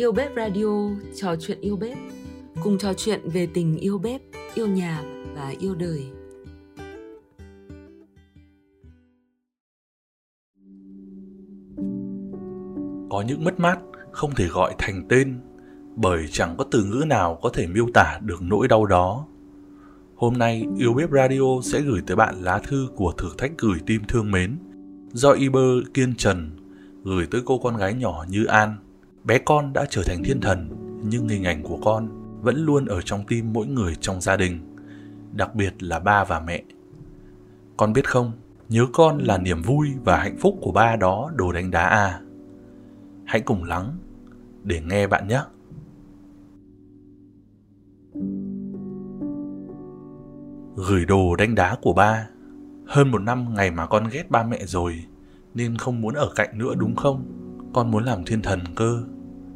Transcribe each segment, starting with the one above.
Yêu Bếp Radio, trò chuyện yêu bếp. Cùng trò chuyện về tình yêu bếp, yêu nhà và yêu đời. Có những mất mát không thể gọi thành tên bởi chẳng có từ ngữ nào có thể miêu tả được nỗi đau đó. Hôm nay, Yêu Bếp Radio sẽ gửi tới bạn lá thư của thử thách gửi tim thương mến do Iber Kiên Trần gửi tới cô con gái nhỏ Như An. Bé con đã trở thành thiên thần, nhưng hình ảnh của con vẫn luôn ở trong tim mỗi người trong gia đình, đặc biệt là ba và mẹ. Con biết không, nhớ con là niềm vui và hạnh phúc của ba đó đồ đánh đá à. Hãy cùng lắng để nghe bạn nhé. Gửi đồ đánh đá của ba Hơn một năm ngày mà con ghét ba mẹ rồi Nên không muốn ở cạnh nữa đúng không? Con muốn làm thiên thần cơ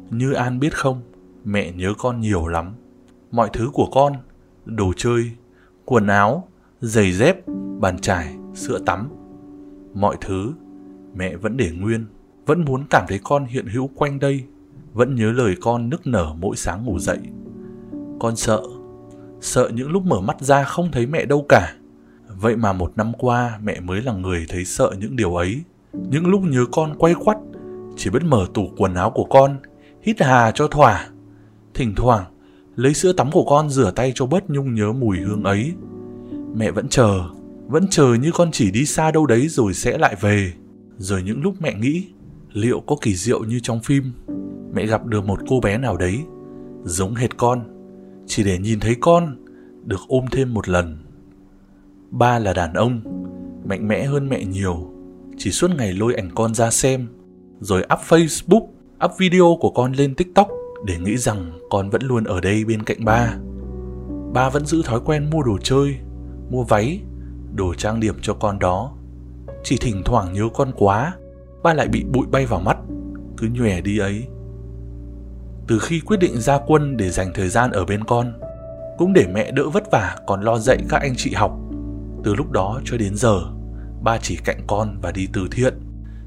Như An biết không Mẹ nhớ con nhiều lắm Mọi thứ của con Đồ chơi, quần áo, giày dép, bàn chải, sữa tắm Mọi thứ Mẹ vẫn để nguyên Vẫn muốn cảm thấy con hiện hữu quanh đây Vẫn nhớ lời con nức nở mỗi sáng ngủ dậy Con sợ sợ những lúc mở mắt ra không thấy mẹ đâu cả. Vậy mà một năm qua mẹ mới là người thấy sợ những điều ấy. Những lúc nhớ con quay quắt, chỉ biết mở tủ quần áo của con, hít hà cho thỏa. Thỉnh thoảng, lấy sữa tắm của con rửa tay cho bớt nhung nhớ mùi hương ấy. Mẹ vẫn chờ, vẫn chờ như con chỉ đi xa đâu đấy rồi sẽ lại về. Rồi những lúc mẹ nghĩ, liệu có kỳ diệu như trong phim, mẹ gặp được một cô bé nào đấy, giống hệt con, chỉ để nhìn thấy con được ôm thêm một lần. Ba là đàn ông, mạnh mẽ hơn mẹ nhiều, chỉ suốt ngày lôi ảnh con ra xem, rồi up Facebook, up video của con lên TikTok để nghĩ rằng con vẫn luôn ở đây bên cạnh ba. Ba vẫn giữ thói quen mua đồ chơi, mua váy, đồ trang điểm cho con đó. Chỉ thỉnh thoảng nhớ con quá, ba lại bị bụi bay vào mắt, cứ nhòe đi ấy từ khi quyết định ra quân để dành thời gian ở bên con cũng để mẹ đỡ vất vả còn lo dạy các anh chị học từ lúc đó cho đến giờ ba chỉ cạnh con và đi từ thiện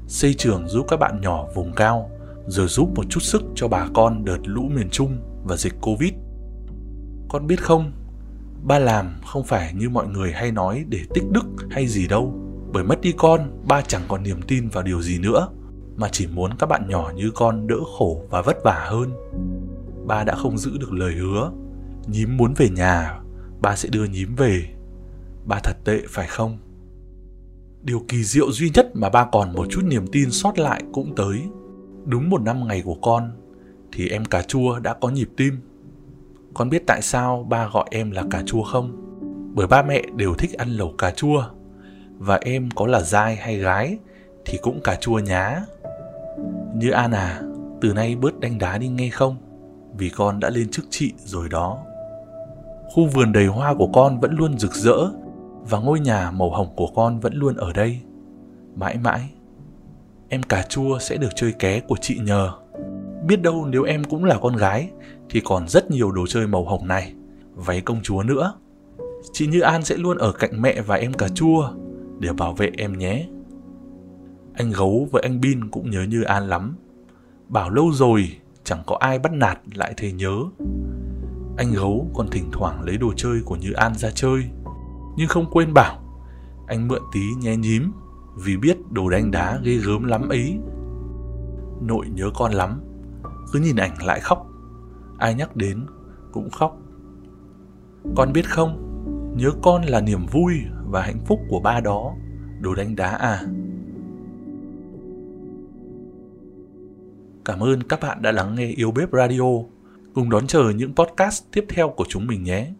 xây trường giúp các bạn nhỏ vùng cao rồi giúp một chút sức cho bà con đợt lũ miền trung và dịch covid con biết không ba làm không phải như mọi người hay nói để tích đức hay gì đâu bởi mất đi con ba chẳng còn niềm tin vào điều gì nữa mà chỉ muốn các bạn nhỏ như con đỡ khổ và vất vả hơn. Ba đã không giữ được lời hứa. Nhím muốn về nhà, ba sẽ đưa nhím về. Ba thật tệ phải không? Điều kỳ diệu duy nhất mà ba còn một chút niềm tin sót lại cũng tới. Đúng một năm ngày của con, thì em cà chua đã có nhịp tim. Con biết tại sao ba gọi em là cà chua không? Bởi ba mẹ đều thích ăn lẩu cà chua. Và em có là dai hay gái thì cũng cà chua nhá. Như An à, từ nay bớt đánh đá đi nghe không? Vì con đã lên chức chị rồi đó. Khu vườn đầy hoa của con vẫn luôn rực rỡ và ngôi nhà màu hồng của con vẫn luôn ở đây. Mãi mãi, em cà chua sẽ được chơi ké của chị nhờ. Biết đâu nếu em cũng là con gái thì còn rất nhiều đồ chơi màu hồng này, váy công chúa nữa. Chị Như An sẽ luôn ở cạnh mẹ và em cà chua để bảo vệ em nhé. Anh Gấu với anh Bin cũng nhớ Như An lắm. Bảo lâu rồi, chẳng có ai bắt nạt lại thấy nhớ. Anh Gấu còn thỉnh thoảng lấy đồ chơi của Như An ra chơi. Nhưng không quên bảo, anh mượn tí nhé nhím, vì biết đồ đánh đá ghê gớm lắm ấy. Nội nhớ con lắm, cứ nhìn ảnh lại khóc. Ai nhắc đến cũng khóc. Con biết không, nhớ con là niềm vui và hạnh phúc của ba đó, đồ đánh đá à. Cảm ơn các bạn đã lắng nghe Yêu Bếp Radio. Cùng đón chờ những podcast tiếp theo của chúng mình nhé.